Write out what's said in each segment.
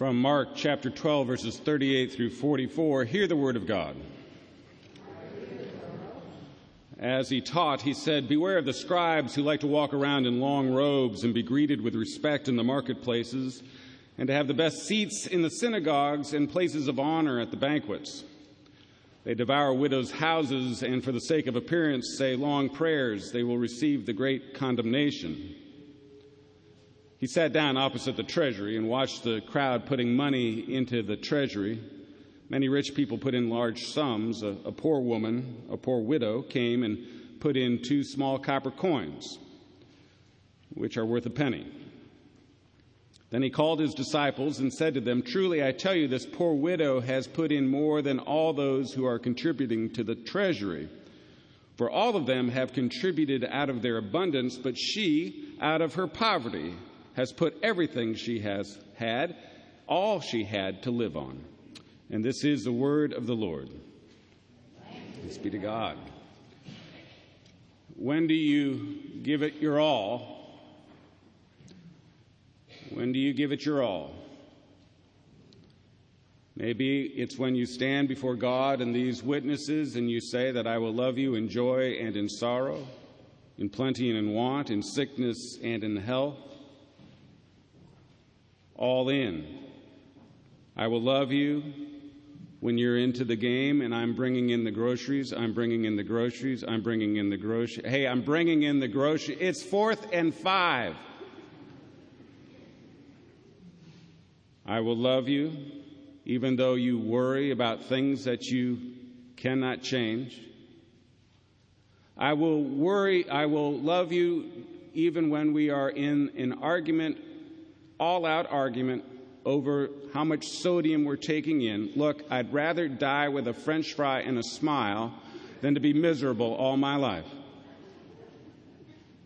From Mark chapter 12, verses 38 through 44, hear the word of God. As he taught, he said, Beware of the scribes who like to walk around in long robes and be greeted with respect in the marketplaces, and to have the best seats in the synagogues and places of honor at the banquets. They devour widows' houses, and for the sake of appearance say long prayers. They will receive the great condemnation. He sat down opposite the treasury and watched the crowd putting money into the treasury. Many rich people put in large sums. A, a, poor woman, a poor widow, came and put in two small copper coins, which are worth a penny. Then he called his disciples and said to them, Truly I tell you, this poor widow has put in more than all those who are contributing to the treasury. For all of them have contributed out of their abundance, but she, out of her poverty, has put everything she has had, all she had to live on. And this is the word of the Lord. Thanks be to God. When do you give it your all? When do you give it your all? Maybe it's when you stand before God and these witnesses and you say that I will love you in joy and in sorrow, in plenty and in want, in sickness and in health all in. I will love you when you're into the game and I'm bringing in the groceries. I'm bringing in the groceries. I'm bringing in the groceries. Hey, I'm bringing in the groceries. It's fourth and five. I will love you even though you worry about things that you cannot change. I will worry, I will love you even when we are in an argument all out argument over how much sodium we're taking in. Look, I'd rather die with a french fry and a smile than to be miserable all my life.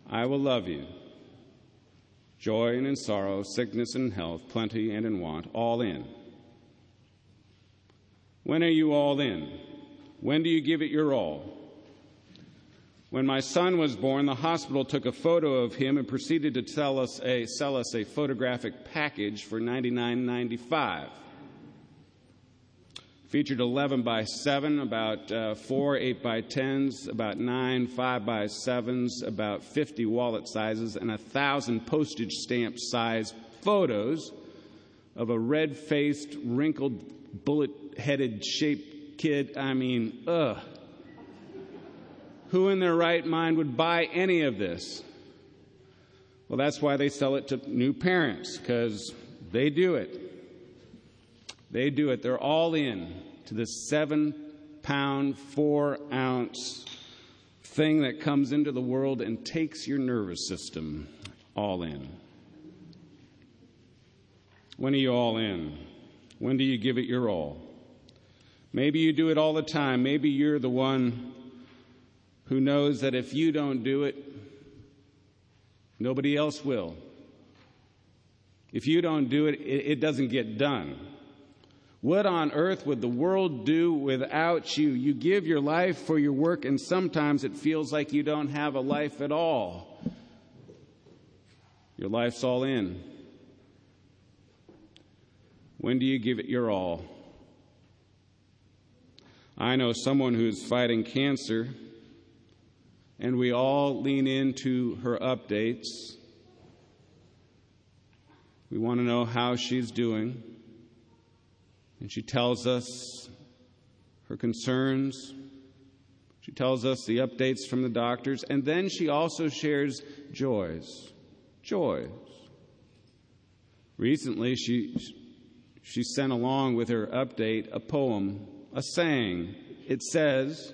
I will love you. Joy and in sorrow, sickness and health, plenty and in want, all in. When are you all in? When do you give it your all? When my son was born, the hospital took a photo of him and proceeded to sell us a, sell us a photographic package for $99.95. Featured 11 by 7, about uh, 4 8 by 10s, about 9 5 by 7s, about 50 wallet sizes, and a 1,000 postage stamp size photos of a red faced, wrinkled, bullet headed shaped kid. I mean, ugh. Who in their right mind would buy any of this? Well, that's why they sell it to new parents, because they do it. They do it. They're all in to this seven pound, four ounce thing that comes into the world and takes your nervous system all in. When are you all in? When do you give it your all? Maybe you do it all the time. Maybe you're the one who knows that if you don't do it, nobody else will. If you don't do it, it, doesn't get done. What on earth would the world do without you? You give your life for your work, and sometimes it feels like you don't have a life at all. Your life's all in. When do you give it your all? I know someone who's fighting cancer and we all lean into her updates. We want to know how she's doing. And she tells us her concerns. She tells us the updates from the doctors. And then she also shares joys. Joys. Recently, she, she sent along with her update a poem, a saying. It says,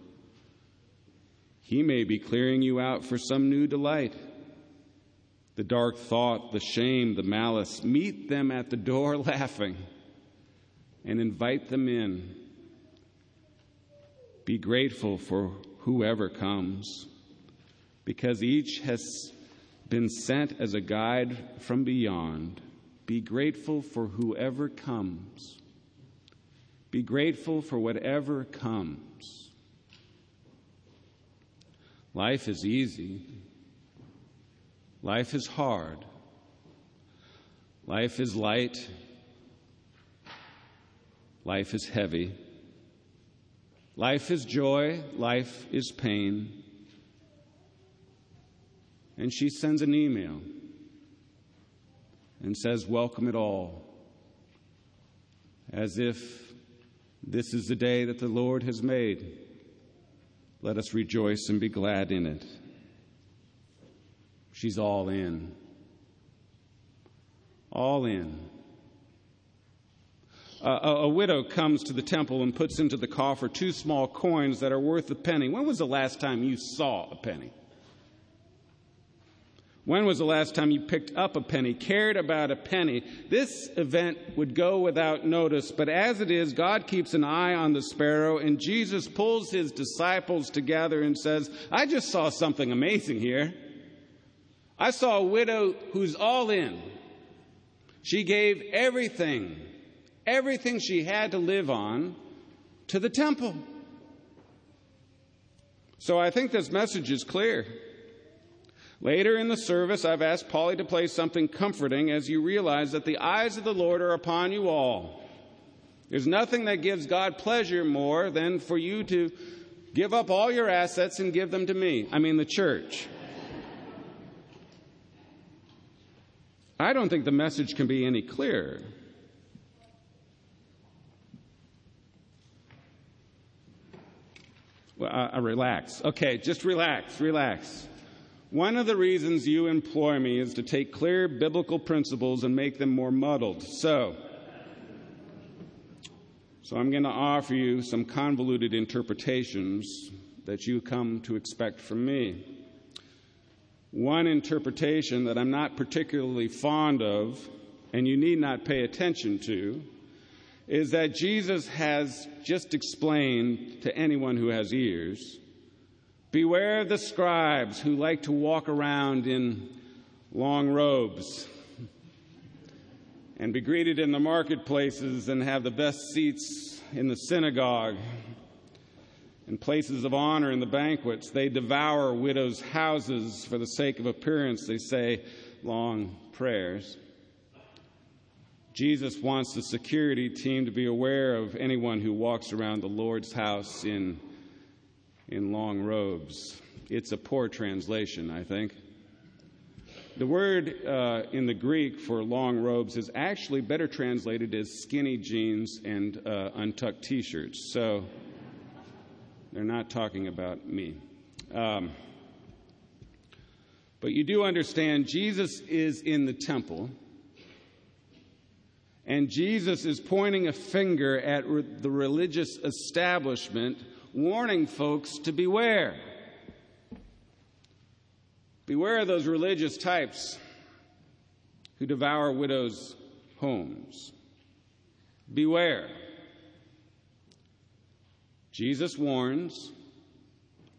He may be clearing you out for some new delight. The dark thought, the shame, the malice, meet them at the door laughing. and invite them in. Be grateful for whoever comes, because each has been sent as a guide from beyond. Be grateful for whoever comes. Be grateful for whatever comes. Life is easy. Life is hard. Life is light. Life is heavy. Life is joy. Life is pain. And she sends an email and says, Welcome it all, as if this is the day that the Lord has made. Let us rejoice and be glad in it. She's all in. All in. Uh, a, a, widow comes to the temple and puts into the coffer two small coins that are worth a penny. When was the last time you saw a penny? When was the last time you picked up a penny, cared about a penny? This event would go without notice, but as it is, God keeps an eye on the sparrow, and Jesus pulls his disciples together and says, I just saw something amazing here. I saw a widow who's all in. She gave everything, everything she had to live on, to the temple. So I think this message is clear. Later in the service, I've asked Polly to play something comforting as you realize that the eyes of the Lord are upon you all. There's nothing that gives God pleasure more than for you to give up all your assets and give them to me. I mean, the church. I don't think the message can be any clearer. Well, I, I relax. Okay, just relax, relax. One of the reasons you employ me is to take clear biblical principles and make them more muddled. So, so I'm going to offer you some convoluted interpretations that you come to expect from me. One interpretation that I'm not particularly fond of, and you need not pay attention to, is that Jesus has just explained to anyone who has ears Beware of the scribes who like to walk around in long robes and be greeted in the marketplaces and have the best seats in the synagogue and places of honor in the banquets. They devour widows' houses for the sake of appearance. They say long prayers. Jesus wants the security team to be aware of anyone who walks around the Lord's house in in long robes. It's a poor translation, I think. The word uh, in the Greek for long robes is actually better translated as skinny jeans and uh, untucked t shirts. So they're not talking about me. Um, but you do understand Jesus is in the temple, and Jesus is pointing a finger at re- the religious establishment warning folks to beware. Beware of those religious types who devour widows' homes. Beware. Jesus warns,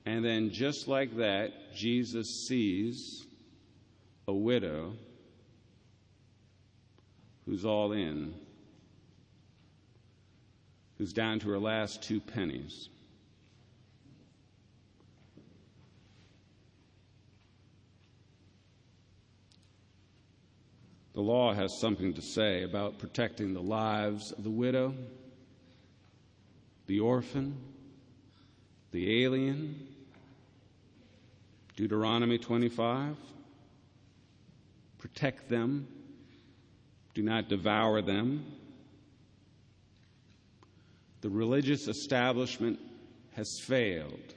and then just like that, Jesus sees a widow who's all in, who's down to her last two pennies. The law has something to say about protecting the lives of the widow, the orphan, the alien. Deuteronomy 25. Protect them, do not devour them. The religious establishment has failed.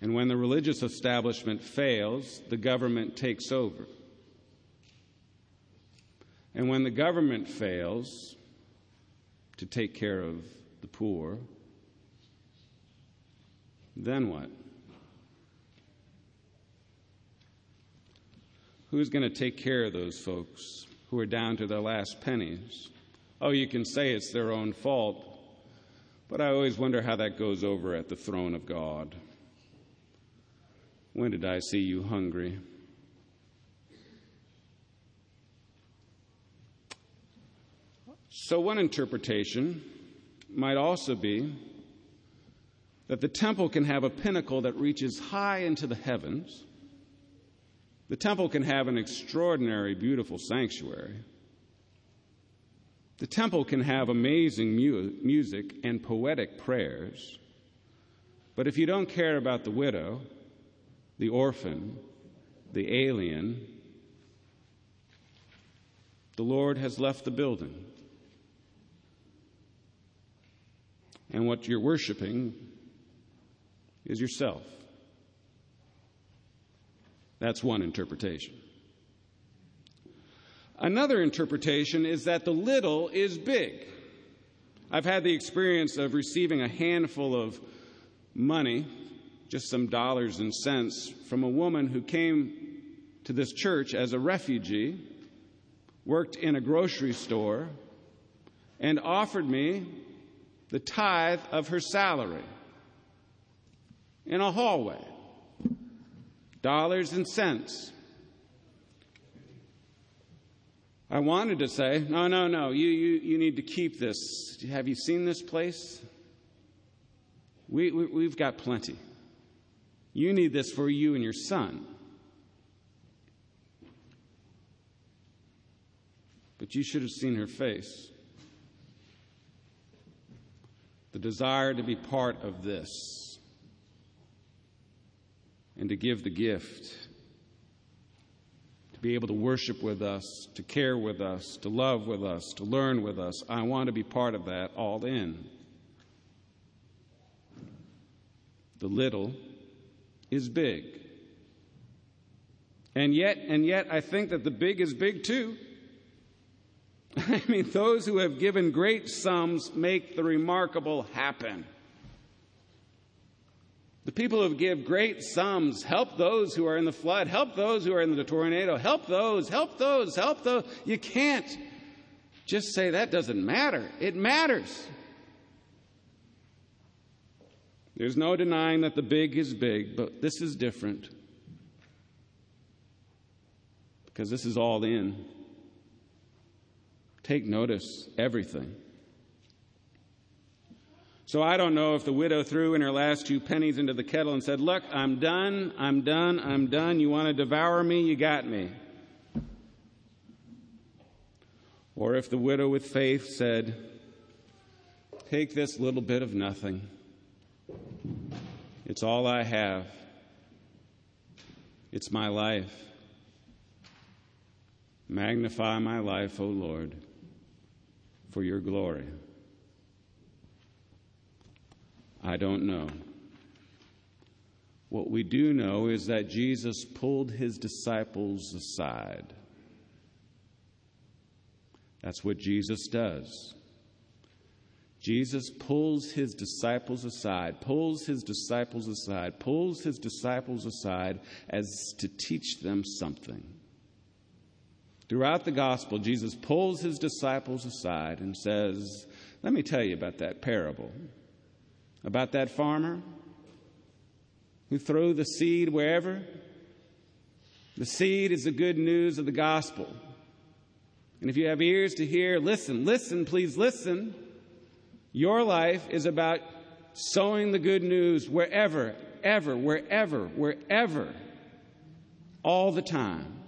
And when the religious establishment fails, the government takes over. And when the government fails to take care of the poor, then what? Who's going to take care of those folks who are down to their last pennies? Oh, you can say it's their own fault, but I always wonder how that goes over at the throne of God. When did I see you hungry? So, one interpretation might also be that the temple can have a pinnacle that reaches high into the heavens. The temple can have an extraordinary, beautiful sanctuary. The temple can have amazing mu- music and poetic prayers. But if you don't care about the widow, the orphan, the alien, the Lord has left the building. And what you're worshiping is yourself. That's one interpretation. Another interpretation is that the little is big. I've had the experience of receiving a handful of money, just some dollars and cents, from a woman who came to this church as a refugee, worked in a grocery store, and offered me the tithe of her salary in a hallway. Dollars and cents. I wanted to say, no, no, no, you, you, you need to keep this. Have you seen this place? We, we, we've got plenty. You need this for you and your son. But you should have seen her face. The desire to be part of this and to give the gift to be able to worship with us, to care with us, to love with us, to learn with us. I want to be part of that all in. The little is big. And yet, and yet, I think that the big is big too. I mean, those who have given great sums make the remarkable happen. The people who give great sums help those who are in the flood, help those who are in the tornado, help those, help those, help those. You can't just say that doesn't matter. It matters. There's no denying that the big is big, but this is different. Because this is all in. Take notice, everything. So I don't know if the widow threw in her last two pennies into the kettle and said, Look, I'm done, I'm done, I'm done. You want to devour me? You got me. Or if the widow with faith said, Take this little bit of nothing. It's all I have. It's my life. Magnify my life, O Lord, for your glory. I don't know. What we do know is that Jesus pulled his disciples aside. That's what Jesus does. Jesus pulls his disciples aside, pulls his disciples aside, pulls his disciples aside as to teach them something. Throughout the gospel, Jesus pulls his disciples aside and says, Let me tell you about that parable about that farmer who threw the seed wherever. The seed is the good news of the gospel. And if you have ears to hear, listen, listen, please listen. Your life is about sowing the good news wherever, ever, wherever, wherever, all the time.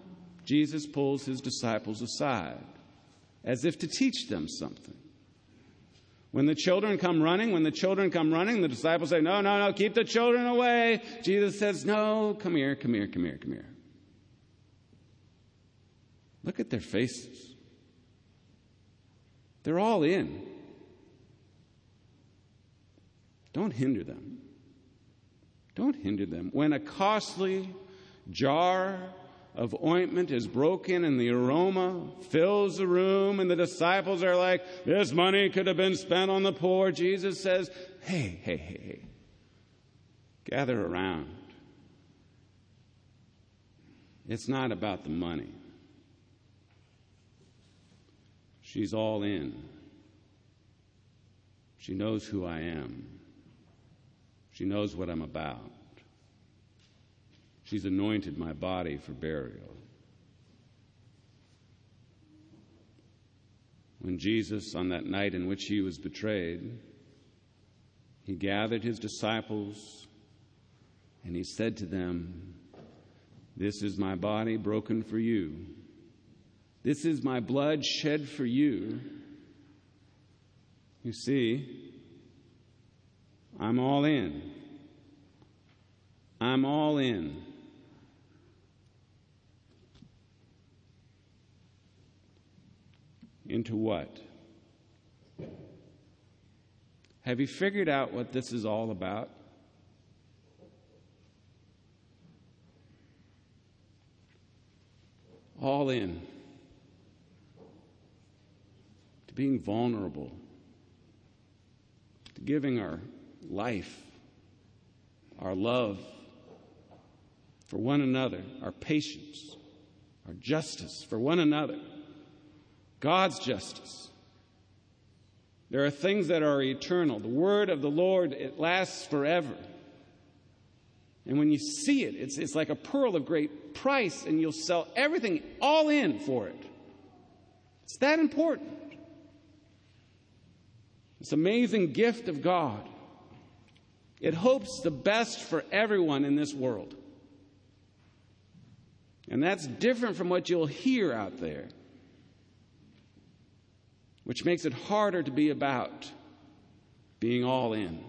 Jesus pulls his disciples aside as if to teach them something. When the children come running, when the children come running, the disciples say, No, no, no, keep the children away. Jesus says, No, come here, come here, come here, come here. Look at their faces. They're all in. Don't hinder them. Don't hinder them. When a costly jar of ointment is broken and the aroma fills the room and the disciples are like, this money could have been spent on the poor. Jesus says, hey, hey, hey, hey, gather around. It's not about the money. She's all in. She knows who I am. She knows what I'm about. She's anointed my body for burial. When Jesus, on that night in which he was betrayed, he gathered his disciples and he said to them, This is my body broken for you. This is my blood shed for you. You see, I'm all in. I'm all in. Into what? Have you figured out what this is all about? All in. To being vulnerable. To giving our life, our love for one another, our patience, our justice for one another, God's justice. There are things that are eternal. The word of the Lord, it lasts forever. And when you see it, it's, it's like a pearl of great price, and you'll sell everything all in for it. It's that important. This amazing gift of God. It hopes the best for everyone in this world. And that's different from what you'll hear out there, which makes it harder to be about being all in.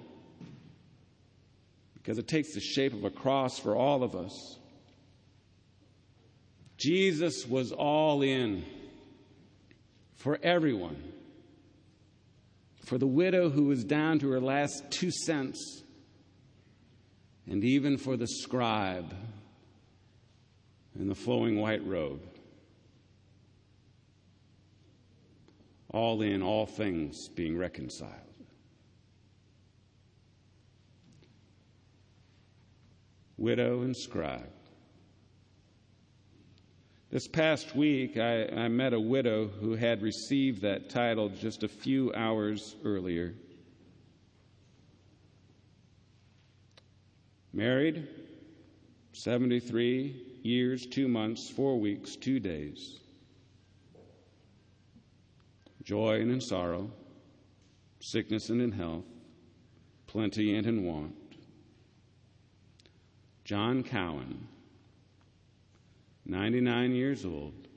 Because it takes the shape of a cross for all of us. Jesus was all in for everyone. For the widow who was down to her last two cents and even for the scribe in the flowing white robe. All in, all things being reconciled. Widow and scribe. This past week, I, I, met a widow who had received that title just a few hours earlier. Married, 73 years, 2 months, 4 weeks, 2 days. Joy and in sorrow, sickness and in health, plenty and in want. John Cowan, 99 years old,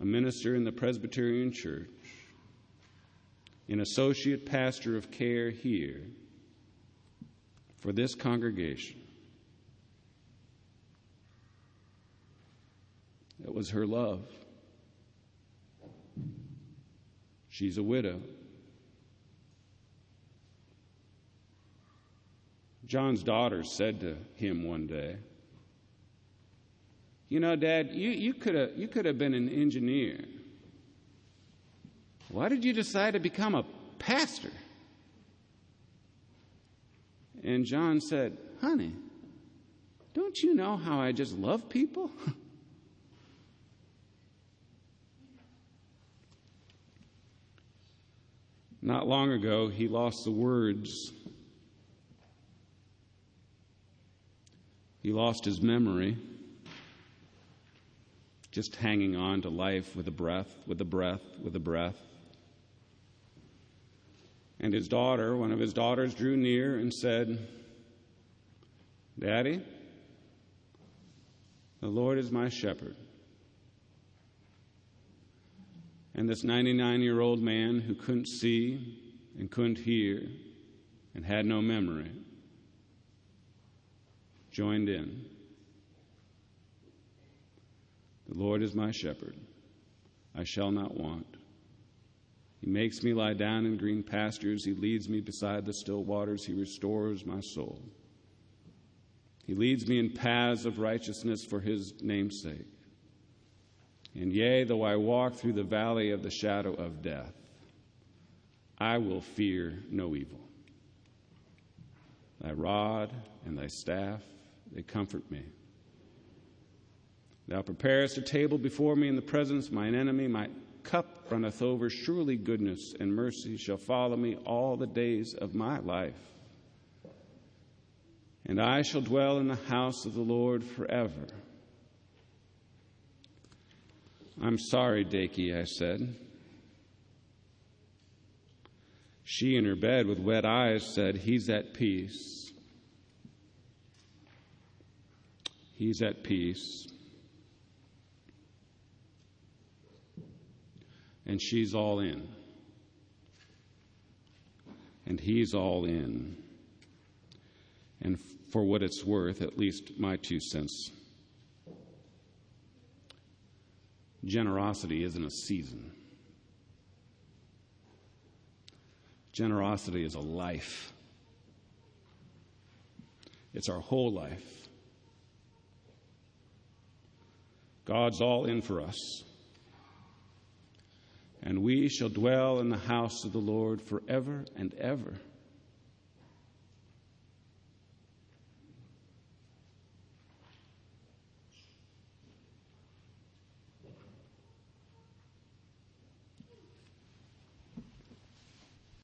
a minister in the Presbyterian Church, an associate pastor of care here for this congregation. It was her love. She's a widow. John's daughter said to him one day, You know, Dad, you, you could have you could have been an engineer. Why did you decide to become a pastor? And John said, Honey, don't you know how I just love people? Not long ago, he lost the words. He lost his memory, just hanging on to life with a breath, with a breath, with a breath. And his daughter, one of his daughters, drew near and said, Daddy, the Lord is my shepherd. And this 99 year old man who couldn't see and couldn't hear and had no memory joined in. The Lord is my shepherd. I shall not want. He makes me lie down in green pastures. He leads me beside the still waters. He restores my soul. He leads me in paths of righteousness for his name's sake. And yea, though I walk through the valley of the shadow of death, I will fear no evil. Thy rod and thy staff, they comfort me. Thou preparest a table before me in the presence of mine enemy. My cup runneth over. Surely goodness and mercy shall follow me all the days of my life. And I shall dwell in the house of the Lord forever. I'm sorry, Daki, I said. She in her bed with wet eyes said, He's at peace. He's at peace. And she's all in. And he's all in. And for what it's worth, at least my two cents, generosity isn't a season. Generosity is a life. It's our whole life. God's all in for us. And we shall dwell in the house of the Lord forever and ever.